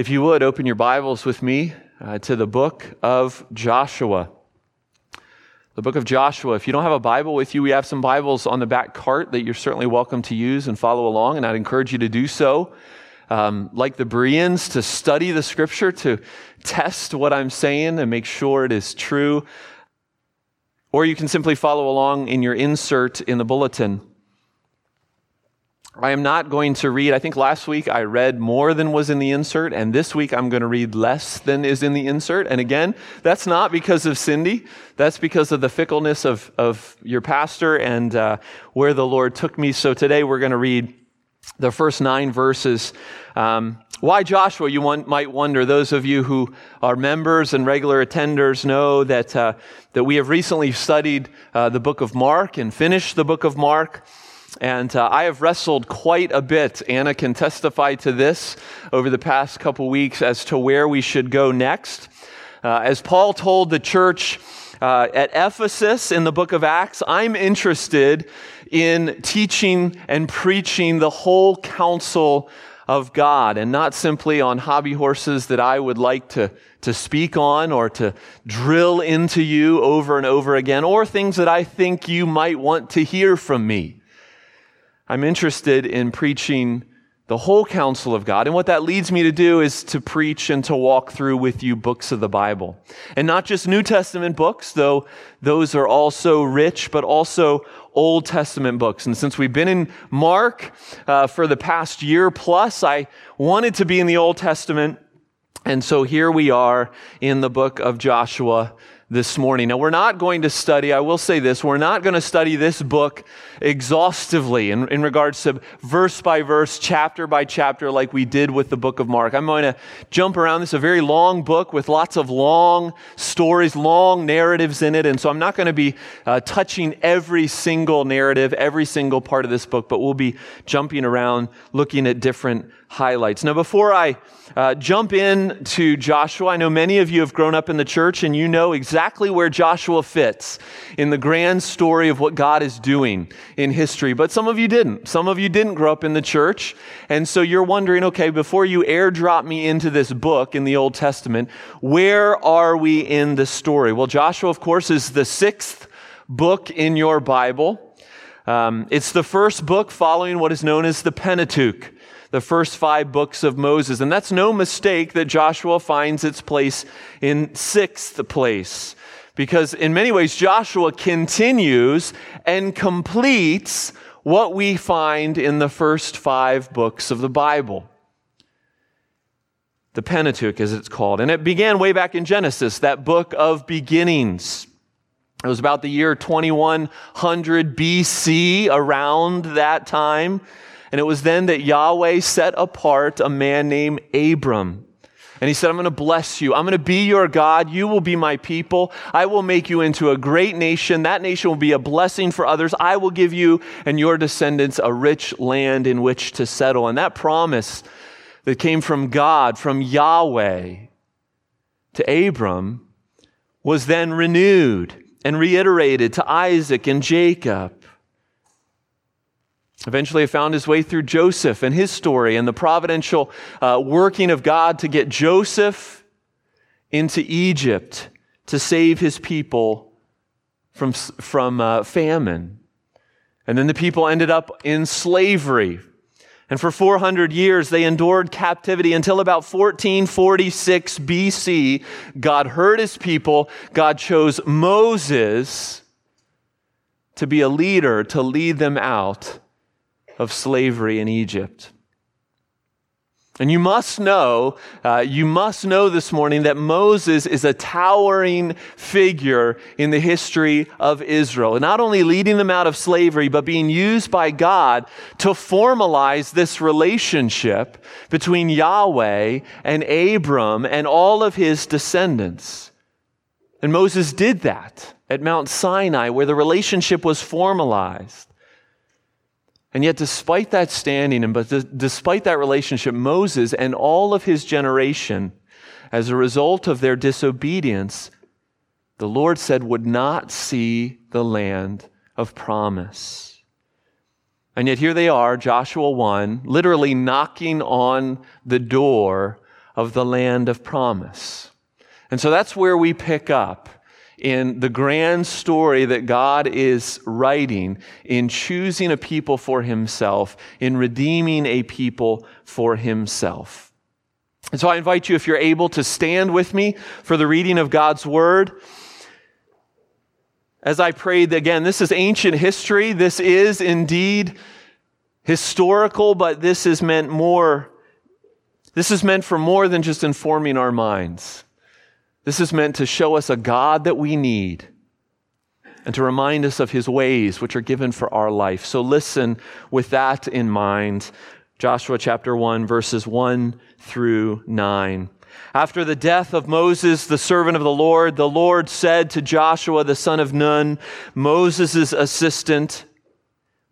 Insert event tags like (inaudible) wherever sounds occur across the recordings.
If you would, open your Bibles with me uh, to the book of Joshua. The book of Joshua. If you don't have a Bible with you, we have some Bibles on the back cart that you're certainly welcome to use and follow along, and I'd encourage you to do so. Um, like the Bereans, to study the scripture, to test what I'm saying and make sure it is true. Or you can simply follow along in your insert in the bulletin. I am not going to read, I think last week I read more than was in the insert, and this week I'm going to read less than is in the insert. And again, that's not because of Cindy, that's because of the fickleness of, of your pastor and uh, where the Lord took me. So today we're going to read the first nine verses. Um, why Joshua, you want, might wonder. Those of you who are members and regular attenders know that, uh, that we have recently studied uh, the book of Mark and finished the book of Mark. And uh, I have wrestled quite a bit. Anna can testify to this over the past couple weeks as to where we should go next. Uh, as Paul told the church uh, at Ephesus in the book of Acts, I'm interested in teaching and preaching the whole counsel of God and not simply on hobby horses that I would like to, to speak on or to drill into you over and over again or things that I think you might want to hear from me. I'm interested in preaching the whole counsel of God. And what that leads me to do is to preach and to walk through with you books of the Bible. And not just New Testament books, though those are also rich, but also Old Testament books. And since we've been in Mark uh, for the past year plus, I wanted to be in the Old Testament. And so here we are in the book of Joshua this morning. Now, we're not going to study, I will say this, we're not going to study this book exhaustively in, in regards to verse by verse, chapter by chapter, like we did with the book of Mark. I'm going to jump around. This is a very long book with lots of long stories, long narratives in it. And so I'm not going to be uh, touching every single narrative, every single part of this book, but we'll be jumping around looking at different highlights. Now, before I uh, jump in to Joshua, I know many of you have grown up in the church and you know exactly where Joshua fits in the grand story of what God is doing in history, but some of you didn't. Some of you didn't grow up in the church, and so you're wondering, okay, before you airdrop me into this book in the Old Testament, where are we in the story? Well, Joshua, of course, is the sixth book in your Bible. Um, it's the first book following what is known as the Pentateuch the first five books of Moses. And that's no mistake that Joshua finds its place in sixth place. Because in many ways, Joshua continues and completes what we find in the first five books of the Bible. The Pentateuch, as it's called. And it began way back in Genesis, that book of beginnings. It was about the year 2100 BC, around that time. And it was then that Yahweh set apart a man named Abram. And he said, I'm going to bless you. I'm going to be your God. You will be my people. I will make you into a great nation. That nation will be a blessing for others. I will give you and your descendants a rich land in which to settle. And that promise that came from God, from Yahweh to Abram, was then renewed and reiterated to Isaac and Jacob. Eventually, found his way through Joseph and his story and the providential uh, working of God to get Joseph into Egypt to save his people from, from uh, famine. And then the people ended up in slavery. And for 400 years, they endured captivity until about 1446 BC. God heard his people. God chose Moses to be a leader, to lead them out of slavery in Egypt. And you must know, uh, you must know this morning that Moses is a towering figure in the history of Israel. And not only leading them out of slavery, but being used by God to formalize this relationship between Yahweh and Abram and all of his descendants. And Moses did that at Mount Sinai, where the relationship was formalized. And yet, despite that standing and but despite that relationship, Moses and all of his generation, as a result of their disobedience, the Lord said would not see the land of promise. And yet here they are, Joshua 1, literally knocking on the door of the land of promise. And so that's where we pick up in the grand story that God is writing in choosing a people for himself, in redeeming a people for himself. And so I invite you, if you're able, to stand with me for the reading of God's word. As I prayed again, this is ancient history. This is indeed historical, but this is meant more, this is meant for more than just informing our minds. This is meant to show us a God that we need and to remind us of his ways, which are given for our life. So listen with that in mind. Joshua chapter 1, verses 1 through 9. After the death of Moses, the servant of the Lord, the Lord said to Joshua, the son of Nun, Moses' assistant,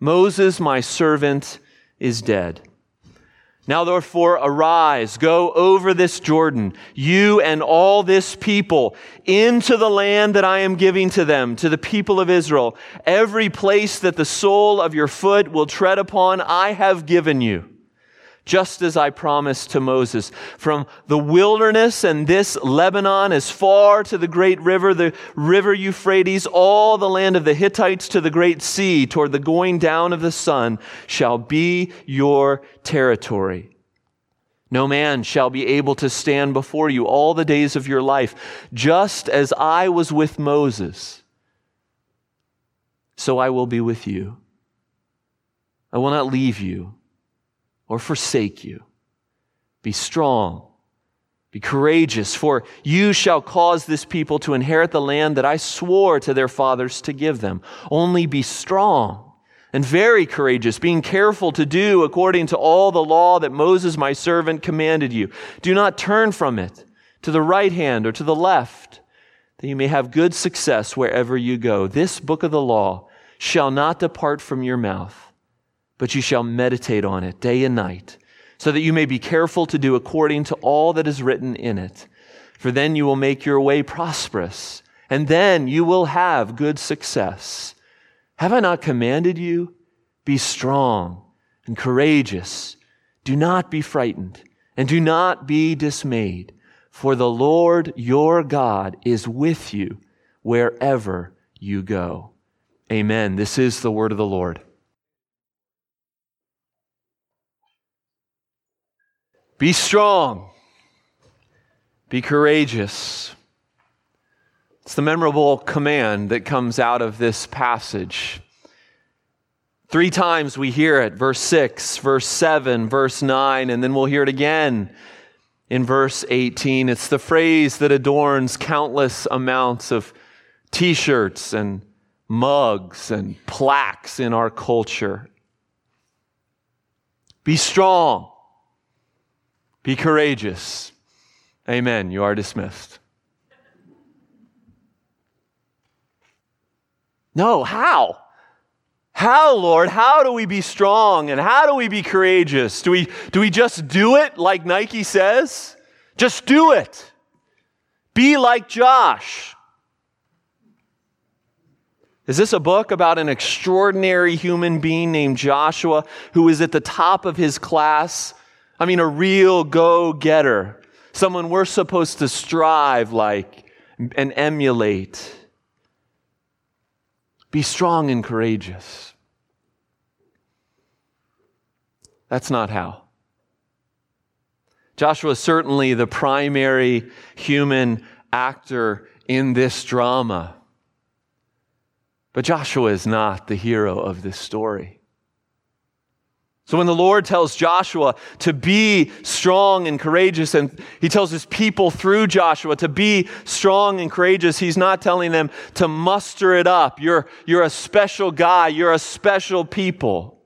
Moses, my servant, is dead. Now therefore arise, go over this Jordan, you and all this people, into the land that I am giving to them, to the people of Israel. Every place that the sole of your foot will tread upon, I have given you just as I promised to Moses. From the wilderness and this Lebanon as far to the great river, the river Euphrates, all the land of the Hittites to the great sea, toward the going down of the sun, shall be your territory. No man shall be able to stand before you all the days of your life, just as I was with Moses. So I will be with you. I will not leave you or forsake you. Be strong. Be courageous, for you shall cause this people to inherit the land that I swore to their fathers to give them. Only be strong and very courageous, being careful to do according to all the law that Moses, my servant, commanded you. Do not turn from it to the right hand or to the left, that you may have good success wherever you go. This book of the law shall not depart from your mouth but you shall meditate on it day and night, so that you may be careful to do according to all that is written in it. For then you will make your way prosperous, and then you will have good success. Have I not commanded you? Be strong and courageous. Do not be frightened, and do not be dismayed, for the Lord your God is with you wherever you go. Amen. This is the word of the Lord. Be strong. Be courageous. It's the memorable command that comes out of this passage. Three times we hear it verse 6, verse 7, verse 9, and then we'll hear it again in verse 18. It's the phrase that adorns countless amounts of t shirts and mugs and plaques in our culture. Be strong. Be courageous. Amen. You are dismissed. No, how? How, Lord? How do we be strong and how do we be courageous? Do we, do we just do it like Nike says? Just do it. Be like Josh. Is this a book about an extraordinary human being named Joshua who is at the top of his class I mean, a real go getter, someone we're supposed to strive like and emulate. Be strong and courageous. That's not how. Joshua is certainly the primary human actor in this drama. But Joshua is not the hero of this story. So when the Lord tells Joshua to be strong and courageous, and he tells his people through Joshua to be strong and courageous, he's not telling them to muster it up. You're, you're a special guy, you're a special people.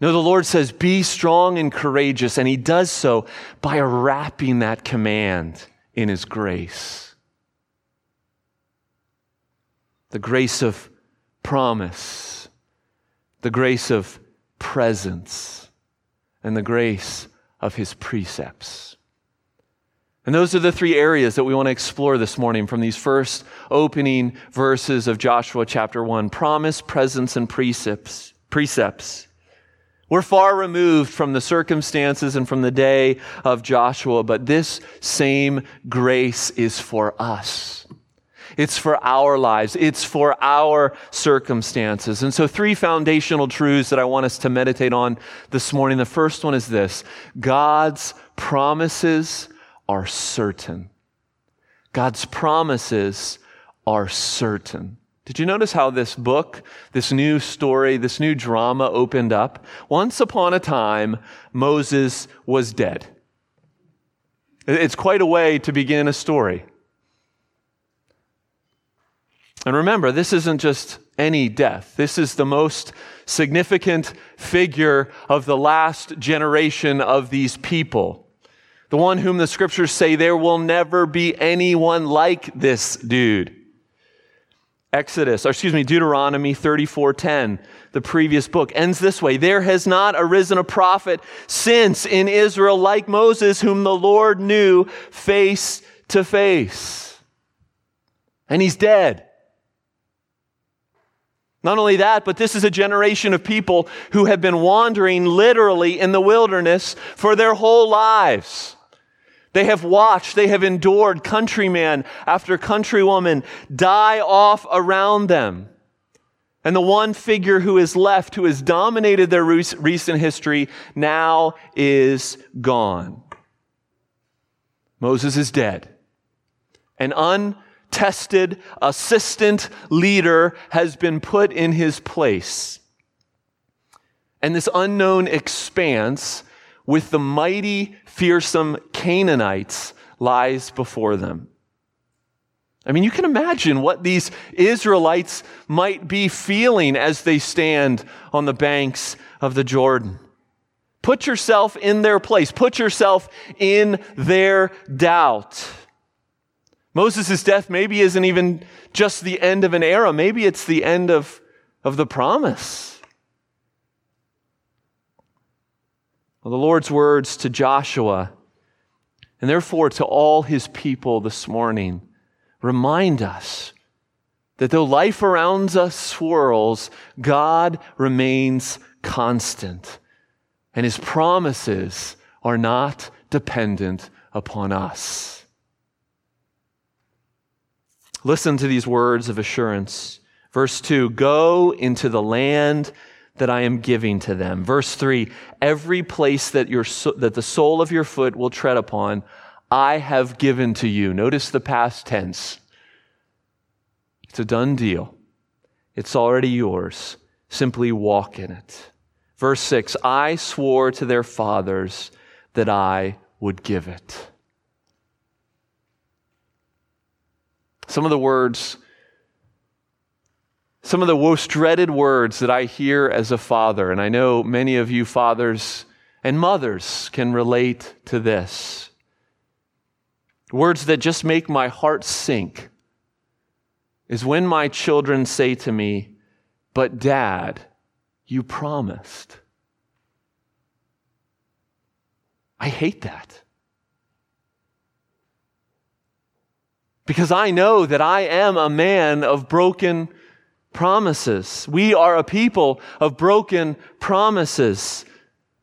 No, the Lord says, be strong and courageous, and he does so by wrapping that command in his grace. The grace of promise, the grace of presence and the grace of his precepts. And those are the three areas that we want to explore this morning from these first opening verses of Joshua chapter 1 promise, presence, and precepts. precepts. We're far removed from the circumstances and from the day of Joshua, but this same grace is for us. It's for our lives. It's for our circumstances. And so, three foundational truths that I want us to meditate on this morning. The first one is this God's promises are certain. God's promises are certain. Did you notice how this book, this new story, this new drama opened up? Once upon a time, Moses was dead. It's quite a way to begin a story. And remember, this isn't just any death. This is the most significant figure of the last generation of these people. The one whom the scriptures say there will never be anyone like this dude. Exodus, or excuse me, Deuteronomy 34:10, the previous book ends this way. There has not arisen a prophet since in Israel like Moses whom the Lord knew face to face. And he's dead. Not only that, but this is a generation of people who have been wandering literally in the wilderness for their whole lives. They have watched, they have endured countryman after countrywoman die off around them. And the one figure who is left, who has dominated their recent history, now is gone. Moses is dead. An untested assistant leader has been put in his place. And this unknown expanse with the mighty, fearsome Canaanites lies before them. I mean, you can imagine what these Israelites might be feeling as they stand on the banks of the Jordan. Put yourself in their place. Put yourself in their doubt. Moses' death maybe isn't even just the end of an era. Maybe it's the end of, of the promise. Well, the Lord's words to Joshua, and therefore to all his people this morning, remind us that though life around us swirls, God remains constant, and his promises are not dependent upon us. Listen to these words of assurance. Verse 2 Go into the land that I am giving to them. Verse 3 Every place that, your, that the sole of your foot will tread upon, I have given to you. Notice the past tense. It's a done deal, it's already yours. Simply walk in it. Verse 6 I swore to their fathers that I would give it. Some of the words some of the most dreaded words that I hear as a father, and I know many of you fathers and mothers can relate to this. Words that just make my heart sink is when my children say to me, But dad, you promised. I hate that. Because I know that I am a man of broken promises. We are a people of broken promises.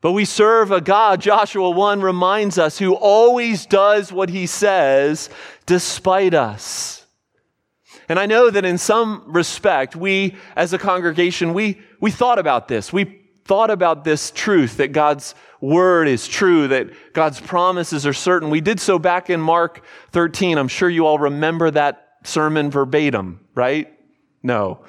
But we serve a God, Joshua 1 reminds us, who always does what he says despite us. And I know that in some respect, we as a congregation, we, we thought about this. We thought about this truth that God's word is true, that God's promises are certain. We did so back in Mark 13. I'm sure you all remember that sermon verbatim, right? No.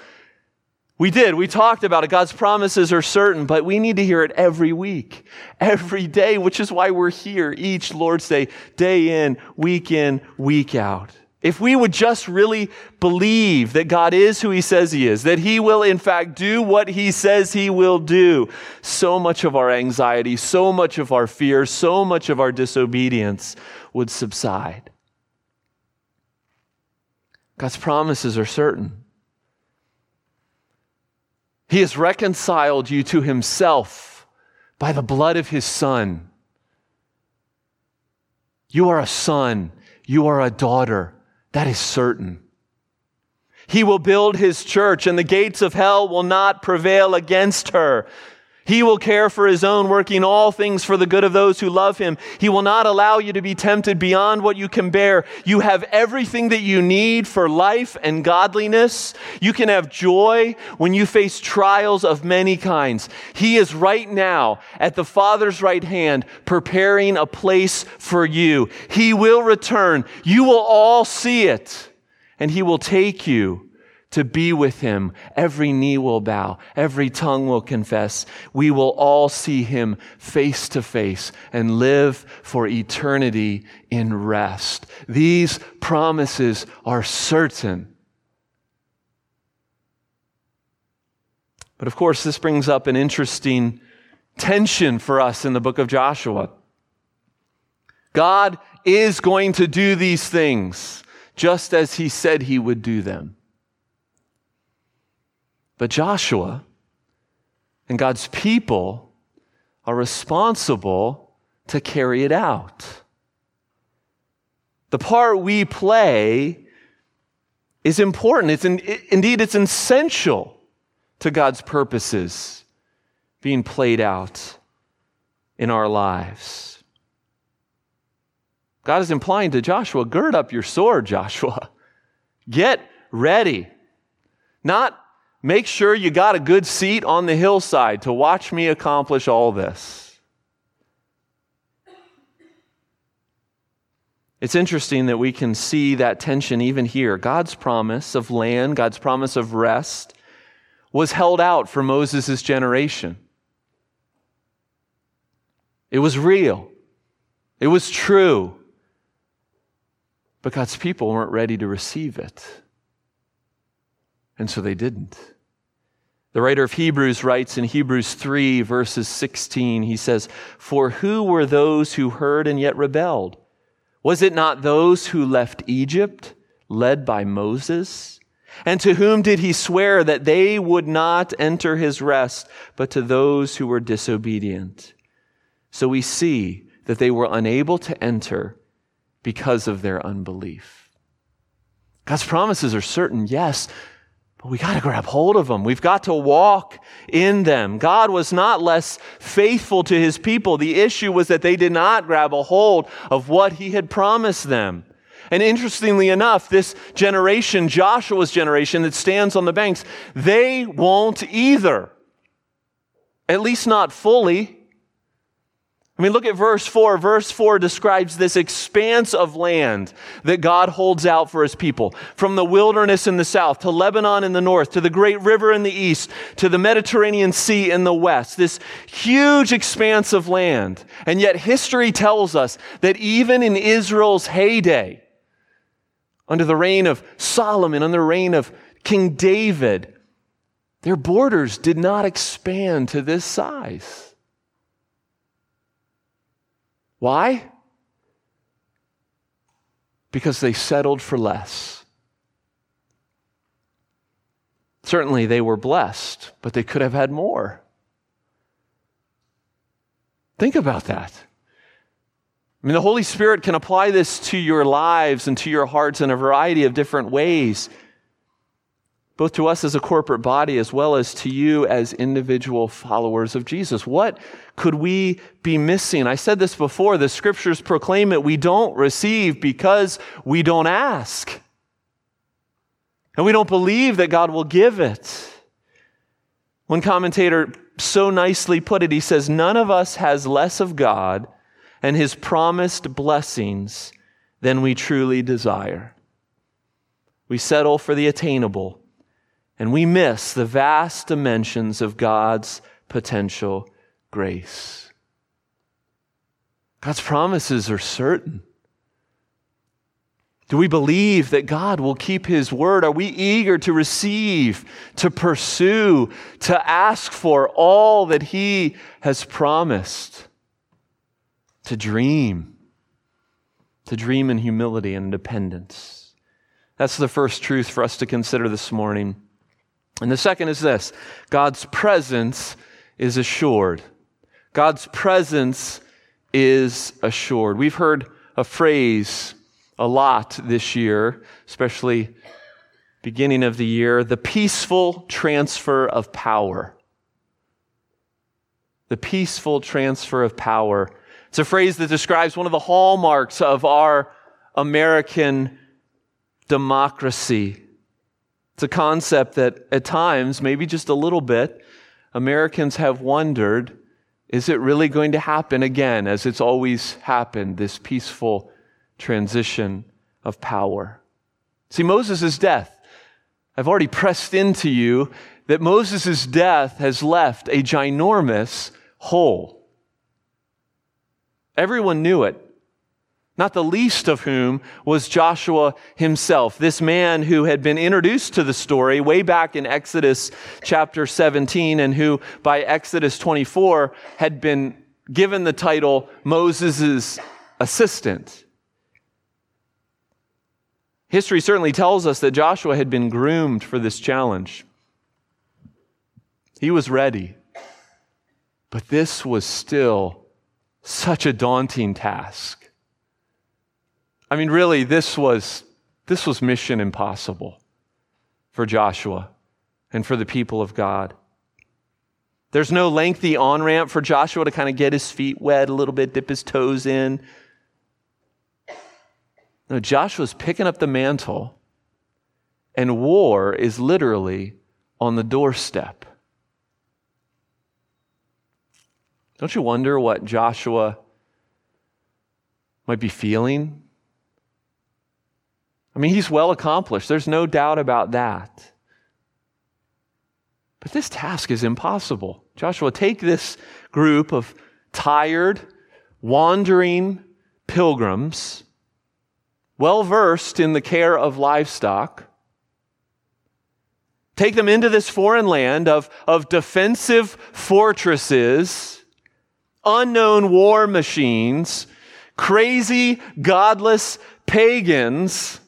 We did. We talked about it. God's promises are certain, but we need to hear it every week, every day, which is why we're here each Lord's Day, day in, week in, week out. If we would just really believe that God is who He says He is, that He will in fact do what He says He will do, so much of our anxiety, so much of our fear, so much of our disobedience would subside. God's promises are certain. He has reconciled you to himself by the blood of his son. You are a son. You are a daughter. That is certain. He will build his church, and the gates of hell will not prevail against her. He will care for his own, working all things for the good of those who love him. He will not allow you to be tempted beyond what you can bear. You have everything that you need for life and godliness. You can have joy when you face trials of many kinds. He is right now at the Father's right hand, preparing a place for you. He will return. You will all see it, and he will take you to be with him. Every knee will bow, every tongue will confess. We will all see him face to face and live for eternity in rest. These promises are certain. But of course, this brings up an interesting tension for us in the book of Joshua. God is going to do these things just as he said he would do them. But Joshua and God's people are responsible to carry it out. The part we play is important. It's in, indeed, it's essential to God's purposes being played out in our lives. God is implying to Joshua, gird up your sword, Joshua. (laughs) Get ready. Not Make sure you got a good seat on the hillside to watch me accomplish all this. It's interesting that we can see that tension even here. God's promise of land, God's promise of rest, was held out for Moses' generation. It was real, it was true, but God's people weren't ready to receive it. And so they didn't. The writer of Hebrews writes in Hebrews 3, verses 16, he says, For who were those who heard and yet rebelled? Was it not those who left Egypt, led by Moses? And to whom did he swear that they would not enter his rest, but to those who were disobedient? So we see that they were unable to enter because of their unbelief. God's promises are certain, yes, but we got to grab hold of them. We've got to walk in them. God was not less faithful to his people. The issue was that they did not grab a hold of what he had promised them. And interestingly enough, this generation, Joshua's generation that stands on the banks, they won't either. At least not fully. I mean, look at verse 4. Verse 4 describes this expanse of land that God holds out for his people. From the wilderness in the south to Lebanon in the north to the great river in the east to the Mediterranean Sea in the west. This huge expanse of land. And yet history tells us that even in Israel's heyday, under the reign of Solomon, under the reign of King David, their borders did not expand to this size. Why? Because they settled for less. Certainly they were blessed, but they could have had more. Think about that. I mean, the Holy Spirit can apply this to your lives and to your hearts in a variety of different ways both to us as a corporate body as well as to you as individual followers of Jesus. What could we be missing? I said this before the scriptures proclaim it. We don't receive because we don't ask. And we don't believe that God will give it. One commentator so nicely put it he says, None of us has less of God and his promised blessings than we truly desire. We settle for the attainable and we miss the vast dimensions of God's potential grace. God's promises are certain. Do we believe that God will keep His word? Are we eager to receive, to pursue, to ask for all that He has promised? To dream, to dream in humility and dependence. That's the first truth for us to consider this morning. And the second is this God's presence is assured. God's presence is assured. We've heard a phrase a lot this year, especially beginning of the year the peaceful transfer of power. the peaceful transfer of power. It's a phrase that describes one of the hallmarks of our American democracy. It's a concept that at times, maybe just a little bit, Americans have wondered is it really going to happen again as it's always happened, this peaceful transition of power? See, Moses' death, I've already pressed into you that Moses' death has left a ginormous hole. Everyone knew it not the least of whom was Joshua himself, this man who had been introduced to the story way back in Exodus chapter 17 and who by Exodus 24 had been given the title Moses' assistant. History certainly tells us that Joshua had been groomed for this challenge. He was ready. But this was still such a daunting task. I mean, really, this was, this was mission impossible for Joshua and for the people of God. There's no lengthy on ramp for Joshua to kind of get his feet wet a little bit, dip his toes in. No, Joshua's picking up the mantle, and war is literally on the doorstep. Don't you wonder what Joshua might be feeling I mean, he's well accomplished. There's no doubt about that. But this task is impossible. Joshua, take this group of tired, wandering pilgrims, well versed in the care of livestock. Take them into this foreign land of, of defensive fortresses, unknown war machines, crazy, godless pagans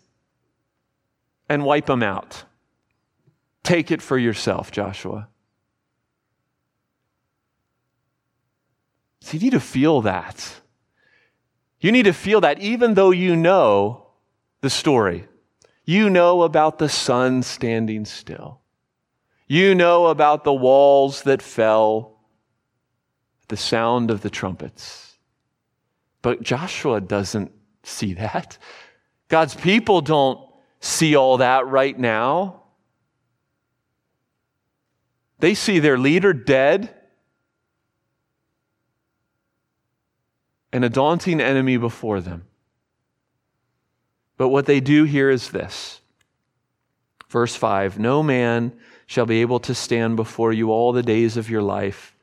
and wipe them out. Take it for yourself, Joshua. So you need to feel that. You need to feel that even though you know the story. You know about the sun standing still. You know about the walls that fell, the sound of the trumpets. But Joshua doesn't see that. God's people don't see all that right now. They see their leader dead and a daunting enemy before them. But what they do hear is this. Verse 5 No man shall be able to stand before you all the days of your life.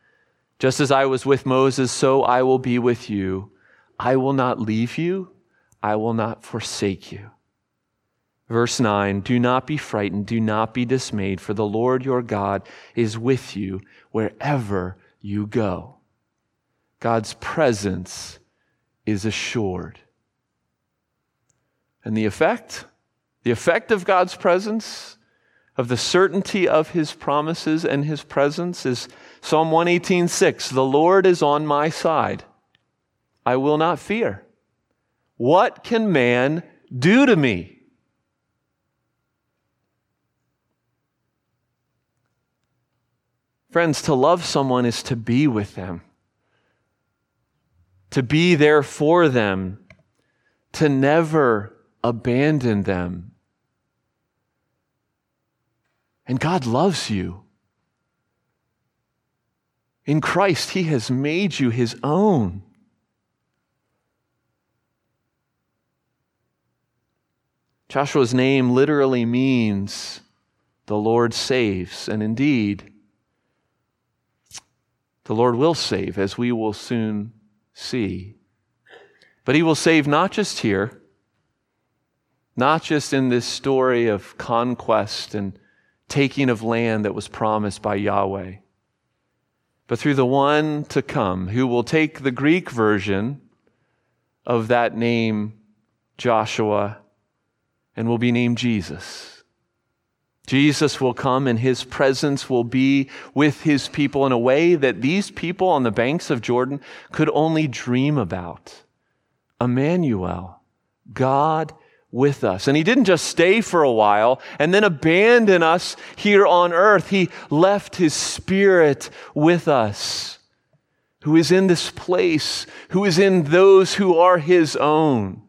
Just as I was with Moses, so I will be with you. I will not leave you, I will not forsake you. Verse 9 Do not be frightened, do not be dismayed, for the Lord your God is with you wherever you go. God's presence is assured. And the effect? The effect of God's presence, of the certainty of his promises and his presence is Psalm 118:6. The Lord is on my side. I will not fear. What can man do to me? Friends, to love someone is to be with them, to be there for them, to never abandon them. And God loves you. In Christ, He has made you His own. Joshua's name literally means the Lord saves, and indeed, the Lord will save, as we will soon see. But He will save not just here, not just in this story of conquest and taking of land that was promised by Yahweh, but through the one to come who will take the Greek version of that name, Joshua, and will be named Jesus. Jesus will come and his presence will be with his people in a way that these people on the banks of Jordan could only dream about. Emmanuel, God with us. And he didn't just stay for a while and then abandon us here on earth. He left his spirit with us. who is in this place, who is in those who are his own.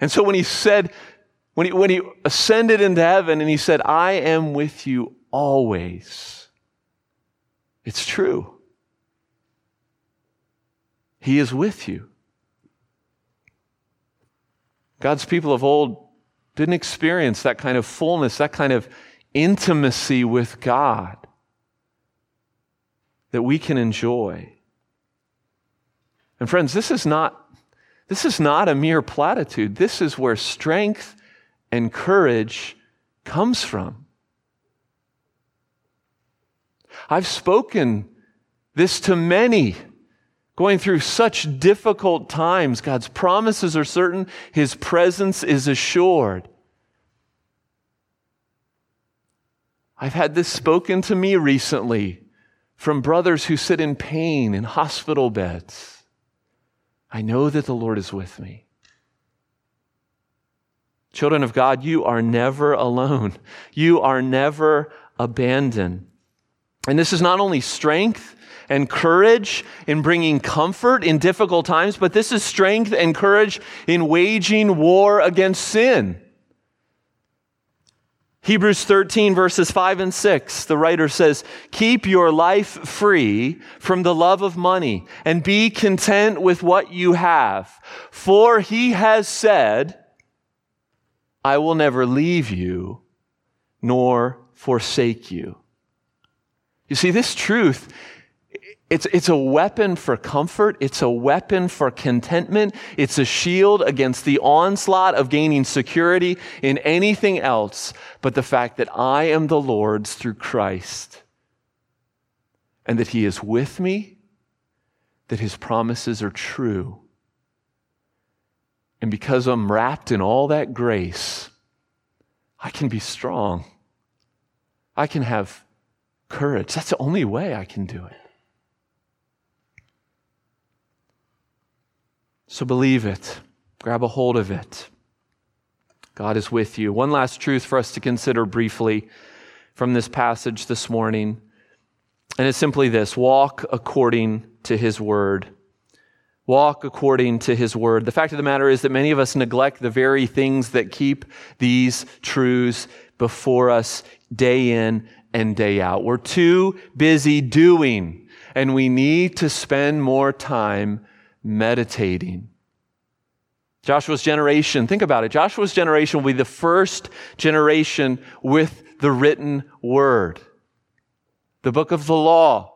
And so when he said, when he, when he ascended into heaven and he said, I am with you always, it's true. He is with you. God's people of old didn't experience that kind of fullness, that kind of intimacy with God that we can enjoy. And friends, this is not this is not a mere platitude. This is where strength and courage comes from. I've spoken this to many going through such difficult times. God's promises are certain, His presence is assured. I've had this spoken to me recently from brothers who sit in pain in hospital beds. I know that the Lord is with me. Children of God, you are never alone. You are never abandoned. And this is not only strength and courage in bringing comfort in difficult times, but this is strength and courage in waging war against sin. Hebrews 13, verses 5 and 6, the writer says, Keep your life free from the love of money and be content with what you have. For he has said, I will never leave you nor forsake you. You see, this truth it's, it's a weapon for comfort. It's a weapon for contentment. It's a shield against the onslaught of gaining security in anything else but the fact that I am the Lord's through Christ and that He is with me, that His promises are true. And because I'm wrapped in all that grace, I can be strong. I can have courage. That's the only way I can do it. So believe it, grab a hold of it. God is with you. One last truth for us to consider briefly from this passage this morning, and it's simply this walk according to his word. Walk according to his word. The fact of the matter is that many of us neglect the very things that keep these truths before us day in and day out. We're too busy doing, and we need to spend more time meditating. Joshua's generation, think about it. Joshua's generation will be the first generation with the written word. The book of the law,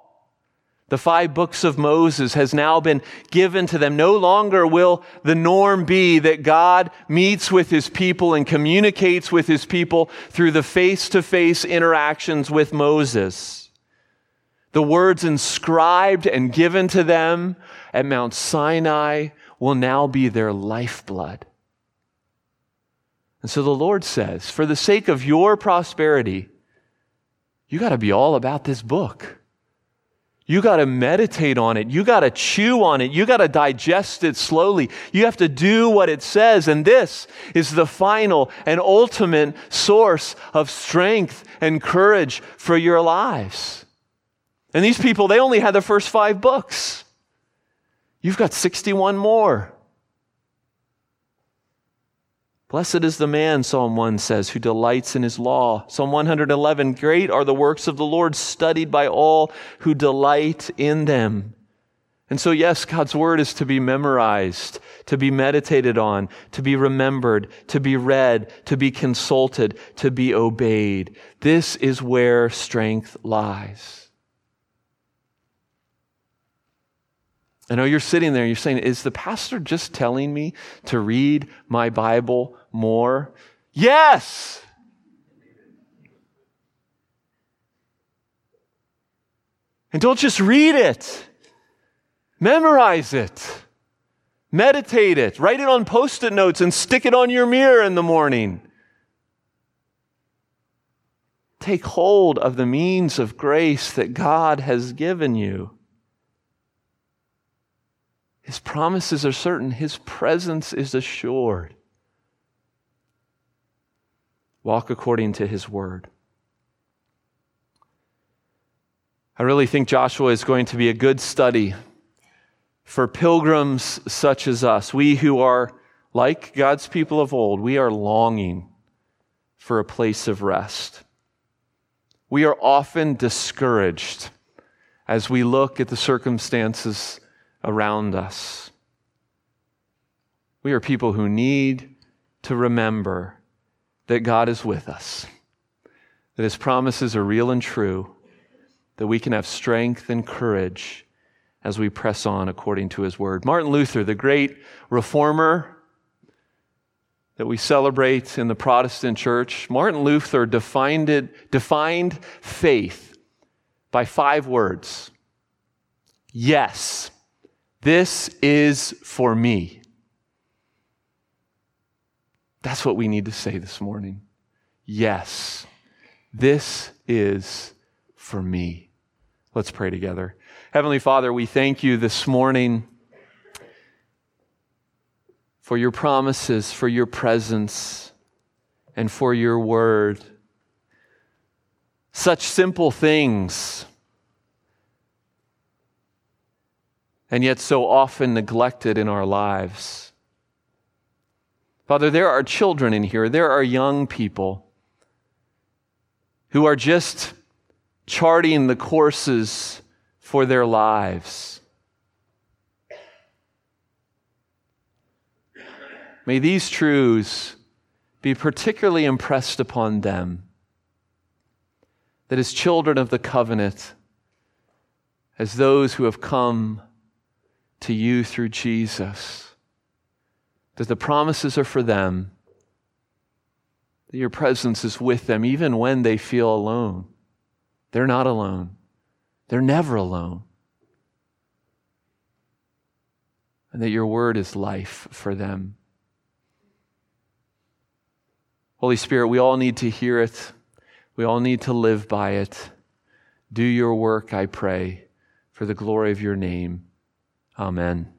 the five books of Moses has now been given to them. No longer will the norm be that God meets with his people and communicates with his people through the face to face interactions with Moses. The words inscribed and given to them at Mount Sinai will now be their lifeblood. And so the Lord says, for the sake of your prosperity, you got to be all about this book. You got to meditate on it. You got to chew on it. You got to digest it slowly. You have to do what it says. And this is the final and ultimate source of strength and courage for your lives. And these people, they only had the first five books. You've got 61 more. Blessed is the man, Psalm 1 says, who delights in his law. Psalm 111, great are the works of the Lord, studied by all who delight in them. And so, yes, God's word is to be memorized, to be meditated on, to be remembered, to be read, to be consulted, to be obeyed. This is where strength lies. I know you're sitting there, you're saying, Is the pastor just telling me to read my Bible more? Yes! And don't just read it, memorize it, meditate it, write it on post it notes, and stick it on your mirror in the morning. Take hold of the means of grace that God has given you. His promises are certain, His presence is assured. Walk according to His word. I really think Joshua is going to be a good study for pilgrims such as us. We who are like God's people of old, we are longing for a place of rest. We are often discouraged as we look at the circumstances around us. We are people who need to remember that God is with us, that His promises are real and true, that we can have strength and courage as we press on according to His word. Martin Luther, the great reformer that we celebrate in the Protestant church, Martin Luther defined, it, defined faith by five words Yes, this is for me. That's what we need to say this morning. Yes, this is for me. Let's pray together. Heavenly Father, we thank you this morning for your promises, for your presence, and for your word. Such simple things, and yet so often neglected in our lives. Father, there are children in here, there are young people who are just charting the courses for their lives. May these truths be particularly impressed upon them that as children of the covenant, as those who have come to you through Jesus, that the promises are for them, that your presence is with them even when they feel alone. They're not alone, they're never alone. And that your word is life for them. Holy Spirit, we all need to hear it. We all need to live by it. Do your work, I pray, for the glory of your name. Amen.